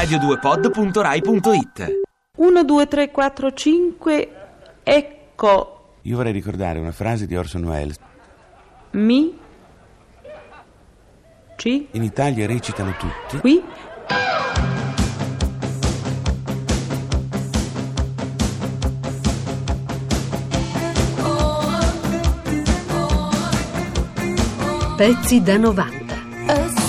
radio2pod.rai.it 1, 2, 3, 4, 5, ecco, Io vorrei ricordare una frase di Orson Welles. mi, ci, In Italia recitano tutti. qui, Pezzi da 90.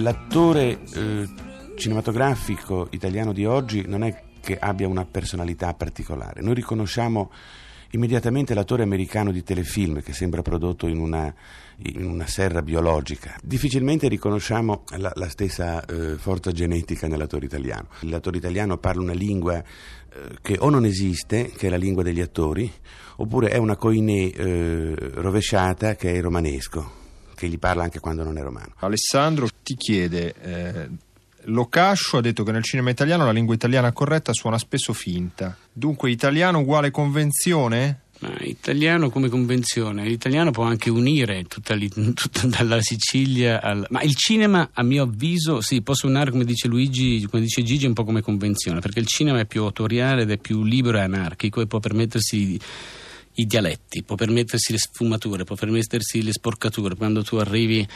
L'attore eh, cinematografico italiano di oggi non è che abbia una personalità particolare. Noi riconosciamo immediatamente l'attore americano di telefilm che sembra prodotto in una, in una serra biologica. Difficilmente riconosciamo la, la stessa eh, forza genetica nell'attore italiano. L'attore italiano parla una lingua eh, che o non esiste, che è la lingua degli attori, oppure è una coinè eh, rovesciata che è il romanesco, che gli parla anche quando non è romano. Alessandro ti chiede, eh, Locascio ha detto che nel cinema italiano la lingua italiana corretta suona spesso finta. Dunque italiano uguale convenzione? Ma italiano come convenzione, l'italiano può anche unire tutta, tutta dalla Sicilia al... Ma il cinema, a mio avviso, sì, può suonare, come dice Luigi, come dice Gigi, un po' come convenzione, perché il cinema è più autoriale ed è più libero e anarchico e può permettersi i dialetti, può permettersi le sfumature, può permettersi le sporcature. Quando tu arrivi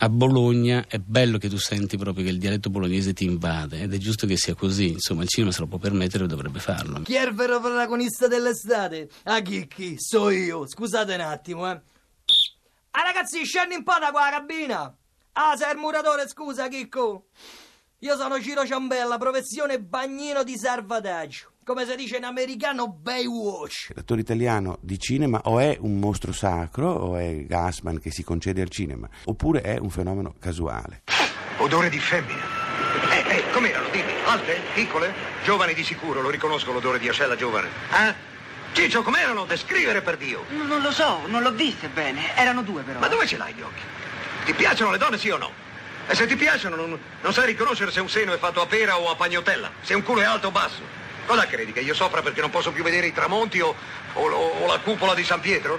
a Bologna è bello che tu senti proprio che il dialetto bolognese ti invade ed è giusto che sia così, insomma il cinema se lo può permettere e dovrebbe farlo. Chi è il vero protagonista dell'estate? Ah, chi, chi? So io. Scusate un attimo, eh. Ah, ragazzi, scendi un po' da qua, cabina. Ah, sei il muratore, scusa, Chicco. Io sono Ciro Ciambella, professione bagnino di salvataggio. Come si dice in americano, Baywatch. L'attore italiano di cinema o è un mostro sacro o è Gassman che si concede al cinema, oppure è un fenomeno casuale. Odore di femmina. Eh, eh, com'erano? Dimmi. Alte? Piccole? Giovani di sicuro, lo riconosco l'odore di ascella giovane. Eh? Ciccio, com'erano? Descrivere per Dio. No, Non lo so, non l'ho viste bene. Erano due però. Ma dove ce l'hai gli occhi? Ti piacciono le donne, sì o no? E se ti piacciono, non, non sai riconoscere se un seno è fatto a pera o a pagnotella, se un culo è alto o basso. Cosa credi? Che io soffra perché non posso più vedere i tramonti o, o- o la cupola di San Pietro?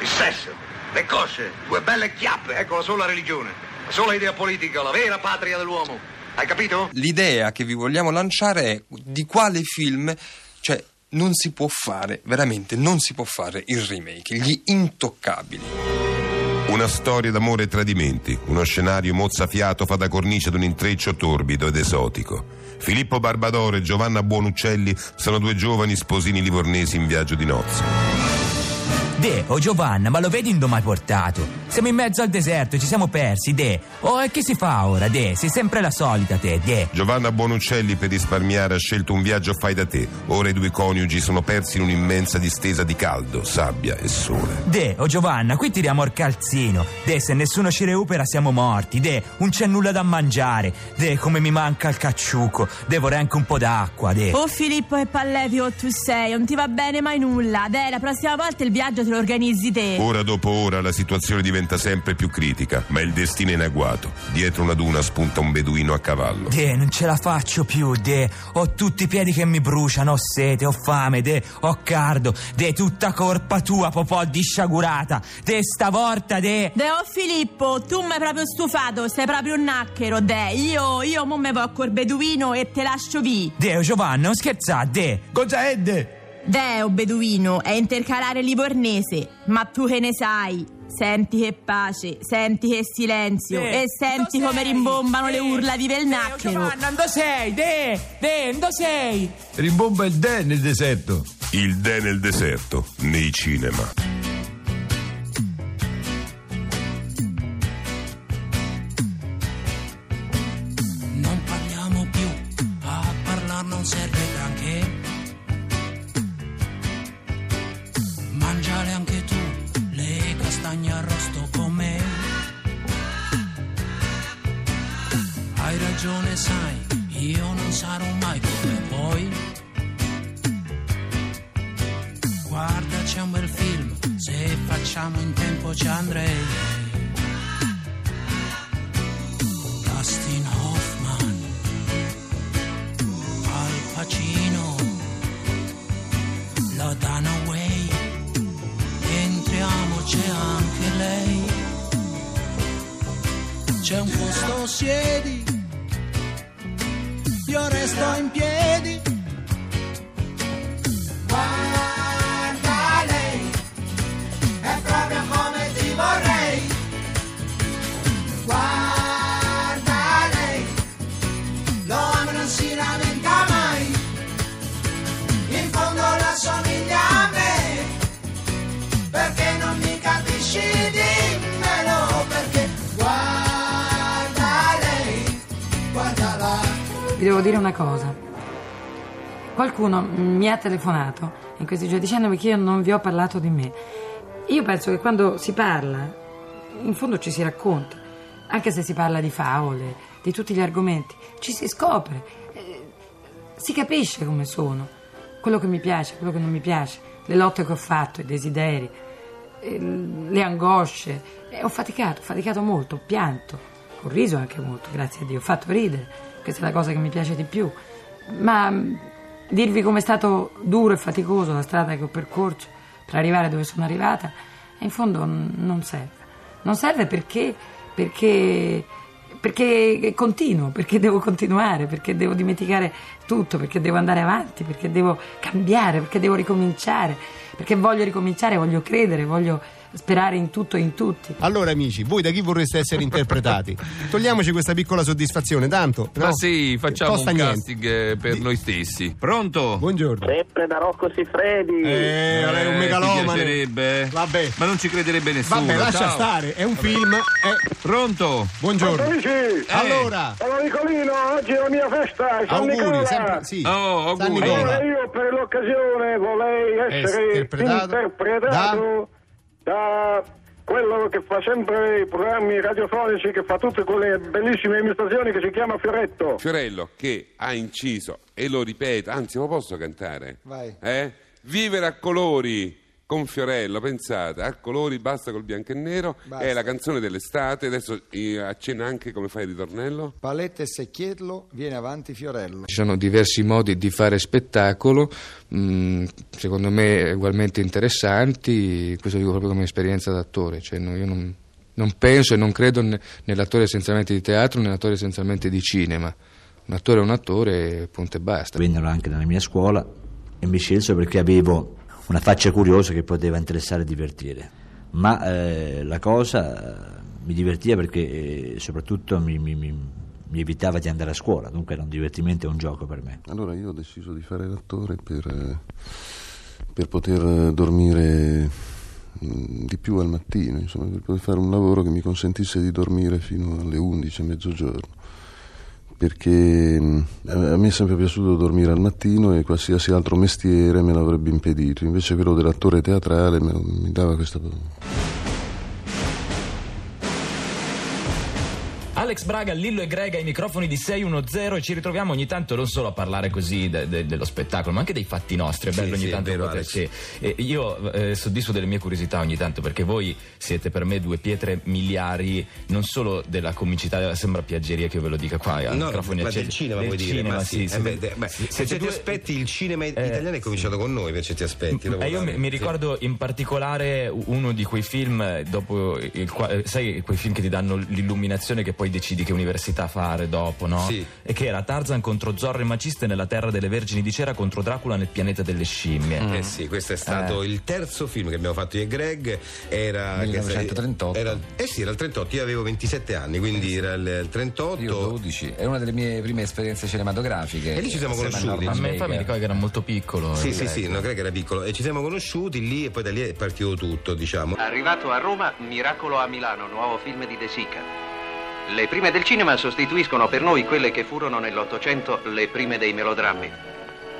Il sesso, le cosce, due belle chiappe, ecco la sola religione, la sola idea politica, la vera patria dell'uomo. Hai capito? L'idea che vi vogliamo lanciare è di quale film, cioè non si può fare, veramente non si può fare il remake, gli intoccabili. Una storia d'amore e tradimenti, uno scenario mozzafiato fa da cornice ad un intreccio torbido ed esotico. Filippo Barbadoro e Giovanna Buonuccelli sono due giovani sposini livornesi in viaggio di nozze. De, oh Giovanna, ma lo vedi in dove portato? Siamo in mezzo al deserto, ci siamo persi, De. Oh, e che si fa ora, De? Sei sempre la solita, te, De. Giovanna Buonuccelli per risparmiare ha scelto un viaggio fai da te. Ora i due coniugi sono persi in un'immensa distesa di caldo, sabbia e sole. De, oh Giovanna, qui tiriamo il calzino. De, se nessuno ci recupera siamo morti. De, non c'è nulla da mangiare. De, come mi manca il cacciuco. De, vorrei anche un po' d'acqua, De. Oh Filippo e Pallevio, tu sei, non ti va bene mai nulla. Dai, la prossima volta il viaggio te lo organizzi te. Ora dopo ora la situazione diventa sempre più critica, ma il destino è in agguato. Dietro una duna spunta un beduino a cavallo. De, non ce la faccio più, De. Ho tutti i piedi che mi bruciano, ho sete, ho fame, De. Ho cardo. De, tutta colpa tua, popò di sciagurata. De, stavolta, De. De, oh Filippo, tu mi hai proprio stufato, sei proprio un nacchero, De. Io, io mo me vo col beduino e te lascio vi. De, oh Giovanna, non scherzate, De. Cosa è, De? De, oh beduino, è intercalare livornese, ma tu che ne sai? Senti che pace, senti che silenzio De, e senti come sei? rimbombano le De, urla di Velnacchero. Giovanna, dove sei? De, De, dove sei? Rimbomba il De nel deserto. Il De nel deserto, nei cinema. Non parliamo più, a parlar non serve granché. Sai, io non sarò mai come voi. Guarda, c'è un bel film, se facciamo in tempo ci andrei. Dustin Hoffman, Al Pacino, la Dunaway, entriamo c'è anche lei. posto siedi, io resto devo dire una cosa. Qualcuno mi ha telefonato in questi giorni dicendomi che io non vi ho parlato di me. Io penso che quando si parla, in fondo ci si racconta, anche se si parla di favole, di tutti gli argomenti, ci si scopre, eh, si capisce come sono, quello che mi piace, quello che non mi piace, le lotte che ho fatto, i desideri, eh, le angosce. Eh, ho faticato, ho faticato molto, ho pianto, ho riso anche molto, grazie a Dio, ho fatto ridere, questa è la cosa che mi piace di più. Ma mh, dirvi com'è stato duro e faticoso la strada che ho percorso per arrivare dove sono arrivata, in fondo non serve. Non serve perché, perché, perché continuo, perché devo continuare, perché devo dimenticare tutto, perché devo andare avanti, perché devo cambiare, perché devo ricominciare, perché voglio ricominciare, voglio credere, voglio sperare in tutto e in tutti. Allora amici, voi da chi vorreste essere interpretati? Togliamoci questa piccola soddisfazione, tanto. Ma no? sì, facciamo Costa un niente. casting eh, per noi stessi. Pronto? Buongiorno. Sempre da Rocco Siffredi. Eh, lei è un Eh, megalomane. Vabbè. Ma non ci crederebbe nessuno. Vabbè, lascia ciao. stare, è un film. eh. Pronto? Buongiorno. Amici, Allora, sono Nicolino, oggi è la mia festa, San auguri, Nicola. sempre sì. Oh, auguri. Allora io per l'occasione vorrei essere interpretato interpretato da... quello che fa sempre i programmi radiofonici, che fa tutte quelle bellissime imitazioni che si chiama Fioretto. Fiorello che ha inciso, e lo ripeto, anzi lo posso cantare? Vai. Eh? Vivere a colori con Fiorello, pensate, a colori basta col bianco e nero, Basta. è la canzone dell'estate, adesso eh, accenna anche come fai il ritornello. Palette e secchietlo, viene avanti Fiorello. Ci sono diversi modi di fare spettacolo, mh, secondo me ugualmente interessanti, questo dico proprio come esperienza d'attore, cioè no- io non, non penso e non credo ne- nell'attore essenzialmente di teatro, nell'attore essenzialmente di cinema. Un attore è un attore, punto e basta. Vennero anche nella mia scuola e mi scelsero perché avevo una faccia curiosa che poteva interessare e divertire. Ma eh, la cosa eh, mi divertiva perché eh, soprattutto mi, mi- mi- evitava di andare a scuola, dunque era un divertimento e un gioco per me. Allora io ho deciso di fare l'attore per, eh, per poter dormire mm, di più al mattino, insomma, per poter fare un lavoro che mi consentisse di dormire fino alle 11 a mezzogiorno. Perché mm, a me è sempre piaciuto dormire al mattino e qualsiasi altro mestiere me l'avrebbe impedito, invece quello dell'attore teatrale mi dava questa Alex Braga, Lillo e Grega ai microfoni di 610 e ci ritroviamo ogni tanto non solo a parlare così de- de- dello spettacolo ma anche dei fatti nostri, è Sì, bello ogni sì, tanto vero, e io eh, soddisfo delle mie curiosità ogni tanto perché voi siete per me due pietre miliari non solo della comicità, sembra piaggeria che io ve lo dica qua No, microfoni ma accesi. del cinema Del vuoi dire? cinema, Ma sì, Eh sì. beh, de- beh, Sì, per siete certi due- aspetti il cinema italiano è cominciato con noi per certi aspetti. Eh, io mi, mi Sì. ricordo in particolare uno di quei film eh, dopo il eh, sai quei film che ti danno l'illuminazione che poi decidi che università fare dopo, no? Sì. E che era Tarzan contro Zorro e Maciste nella terra delle vergini di cera contro Dracula nel pianeta delle scimmie. Eh sì, questo è stato Eh. il terzo film che abbiamo fatto io e Greg. Era 1938. Era, eh sì, era il 38. Io avevo 27 anni, quindi era il, il 38. Io 12, è una delle mie prime esperienze cinematografiche. E lì ci siamo conosciuti. A me mi ricordo che era molto piccolo. Sì, eh, sì, sì, Greg. no, Greg era piccolo. E ci siamo conosciuti lì e poi da lì è partito tutto, diciamo. Arrivato a Roma, Miracolo a Milano, nuovo film di De Sica. Le prime del cinema sostituiscono per noi quelle che furono nell'Ottocento le prime dei melodrammi.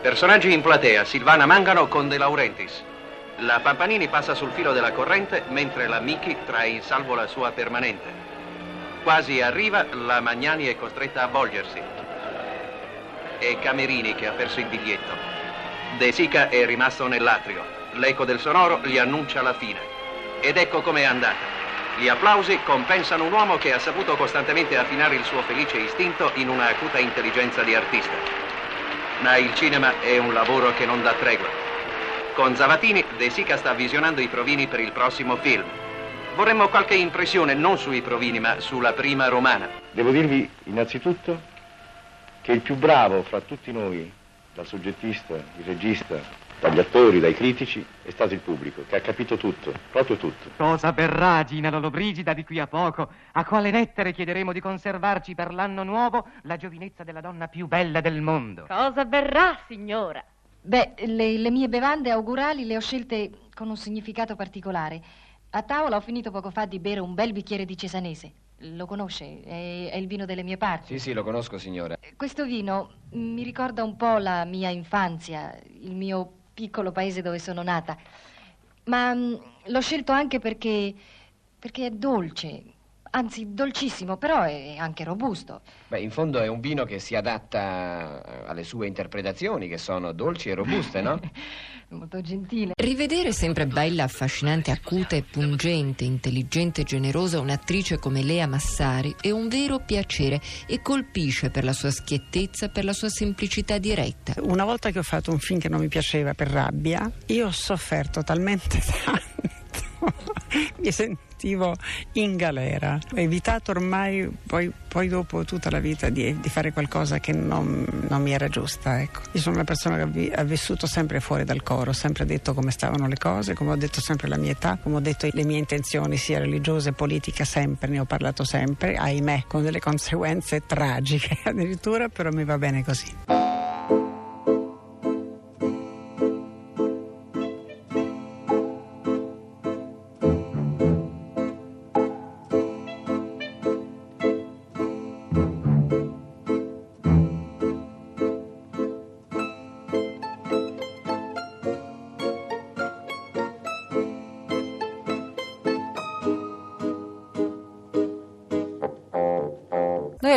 Personaggi in platea, Silvana Mangano con De Laurentiis. La Pampanini passa sul filo della corrente mentre la Miki trae in salvo la sua permanente. Quasi arriva, la Magnani è costretta a volgersi. È Camerini che ha perso il biglietto. De Sica è rimasto nell'atrio. L'eco del sonoro gli annuncia la fine. Ed ecco com'è andata. Gli applausi compensano un uomo che ha saputo costantemente affinare il suo felice istinto in una acuta intelligenza di artista. Ma il cinema è un lavoro che non dà tregua. Con Zavatini, De Sica sta visionando i provini per il prossimo film. Vorremmo qualche impressione non sui provini, ma sulla prima romana. Devo dirvi innanzitutto che il più bravo fra tutti noi, dal soggettista, il regista, dagli attori, dai critici, è stato il pubblico, che ha capito tutto, proprio tutto. Cosa verrà, Gina Lollobrigida, di qui a poco? A quale lettere chiederemo di conservarci per l'anno nuovo la giovinezza della donna più bella del mondo? Cosa verrà, signora? Beh, le, le mie bevande augurali le ho scelte con un significato particolare. A tavola ho finito poco fa di bere un bel bicchiere di cesanese. Lo conosce? È, è il vino delle mie parti. Sì, sì, lo conosco, signora. Questo vino mi ricorda un po' la mia infanzia, il mio piccolo paese dove sono nata. Ma mh, l'ho scelto anche perché, perché è dolce, anzi dolcissimo, però è anche robusto. Beh, in fondo è un vino che si adatta eh, alle sue interpretazioni, che sono dolci e robuste, no? Molto gentile. Rivedere sempre bella, affascinante, acuta e pungente, intelligente e generosa un'attrice come Lea Massari è un vero piacere e colpisce per la sua schiettezza, per la sua semplicità diretta. Una volta che ho fatto un film che non mi piaceva per rabbia, io ho sofferto talmente tanto, mi sentivo in galera. Ho evitato ormai, poi, poi dopo tutta la vita, di, di fare qualcosa che non, non, mi era giusta. Ecco. Io sono una persona che ha, vi, ha vissuto sempre fuori dal coro, ho sempre detto come stavano le cose, come ho detto sempre la mia età, come ho detto le mie intenzioni, sia religiose, politica, sempre, ne ho parlato sempre, ahimè, con delle conseguenze tragiche addirittura, però mi va bene così.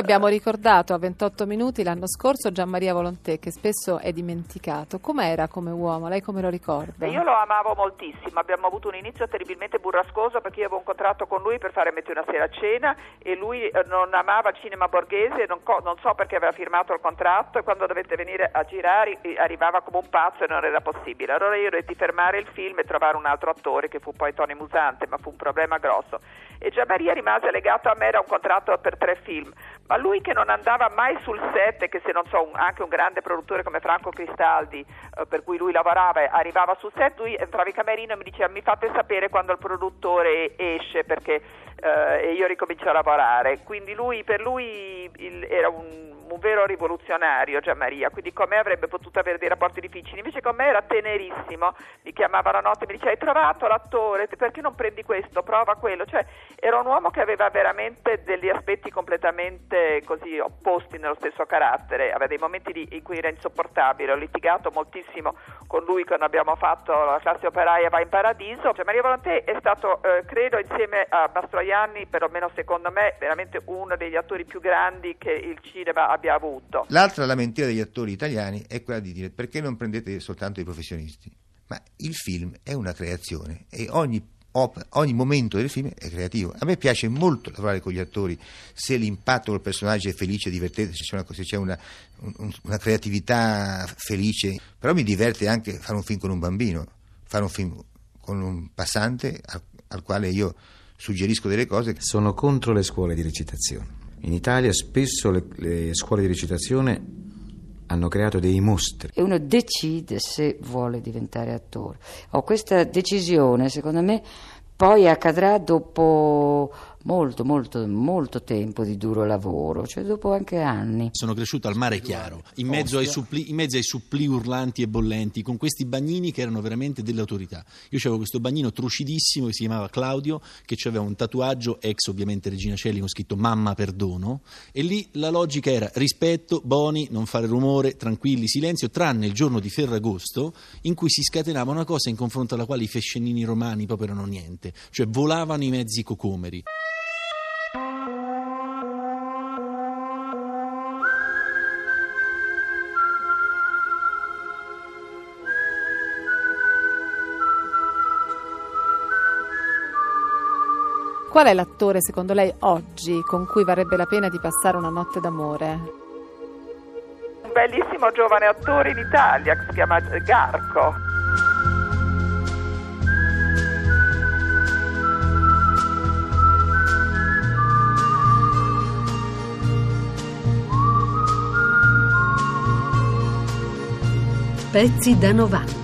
Abbiamo ricordato a 28 minuti l'anno scorso Gian Maria Volontè, che spesso è dimenticato. Com'era come uomo? Lei come lo ricorda? Io lo amavo moltissimo, abbiamo avuto un inizio terribilmente burrascoso perché io avevo un contratto con lui per fare Metti una sera a cena e lui eh, non amava il cinema borghese, non, co- non so perché aveva firmato il contratto e quando dovette venire a girare eh, arrivava come un pazzo e non era possibile. Allora io dovetti fermare il film e trovare un altro attore che fu poi Tony Musante, ma fu un problema grosso. E Gian Maria rimase legato a me, era un contratto per tre film ma lui che non andava mai sul set che se non so un, anche un grande produttore come Franco Cristaldi eh, per cui lui lavorava arrivava sul set lui entrava in camerino e mi diceva mi fate sapere quando il produttore esce perché eh, e io ricomincio a lavorare. Quindi lui, per lui il, era un un vero rivoluzionario Gianmaria, quindi con me avrebbe potuto avere dei rapporti difficili, invece con me era tenerissimo, mi chiamava la notte e mi diceva hai trovato l'attore, perché non prendi questo, prova quello, cioè era un uomo che aveva veramente degli aspetti completamente così opposti nello stesso carattere, aveva dei momenti di, in cui era insopportabile, ho litigato moltissimo con lui quando abbiamo fatto la classe operaia va in paradiso, Gianmaria Volontè è stato eh, credo insieme a Mastroianni, perlomeno secondo me, veramente uno degli attori più grandi che il cinema abbia avuto. L'altra lamentela degli attori italiani è quella di dire perché non prendete soltanto i professionisti? Ma il film è una creazione e ogni ogni momento del film è creativo. A me piace molto lavorare con gli attori se l'impatto col personaggio è felice, divertente, se c'è una, se c'è una, un, una creatività felice. Però mi diverte anche fare un film con un bambino, fare un film con un passante al, al quale io suggerisco delle cose. Sono contro le scuole di recitazione. In Italia spesso le, le scuole di recitazione hanno creato dei mostri. E uno decide se vuole diventare attore. Oh, questa decisione, secondo me, poi accadrà dopo molto, molto, molto tempo di duro lavoro, cioè dopo anche anni. Sono cresciuto al mare chiaro, in mezzo, ai suppli, in mezzo ai suppli urlanti e bollenti, con questi bagnini che erano veramente delle autorità. Io avevo questo bagnino trucidissimo che si chiamava Claudio, che aveva un tatuaggio, ex ovviamente Regina Celli, con scritto Mamma perdono, e lì la logica era rispetto, boni, non fare rumore, tranquilli, silenzio, tranne il giorno di Ferragosto, in cui si scatenava una cosa in confronto alla quale i fescennini romani proprio erano niente, cioè volavano i mezzi cocomeri. Qual è l'attore, secondo lei, oggi con cui varrebbe la pena di passare una notte d'amore? Un bellissimo giovane attore in Italia che si chiama Garco. Pezzi da 90.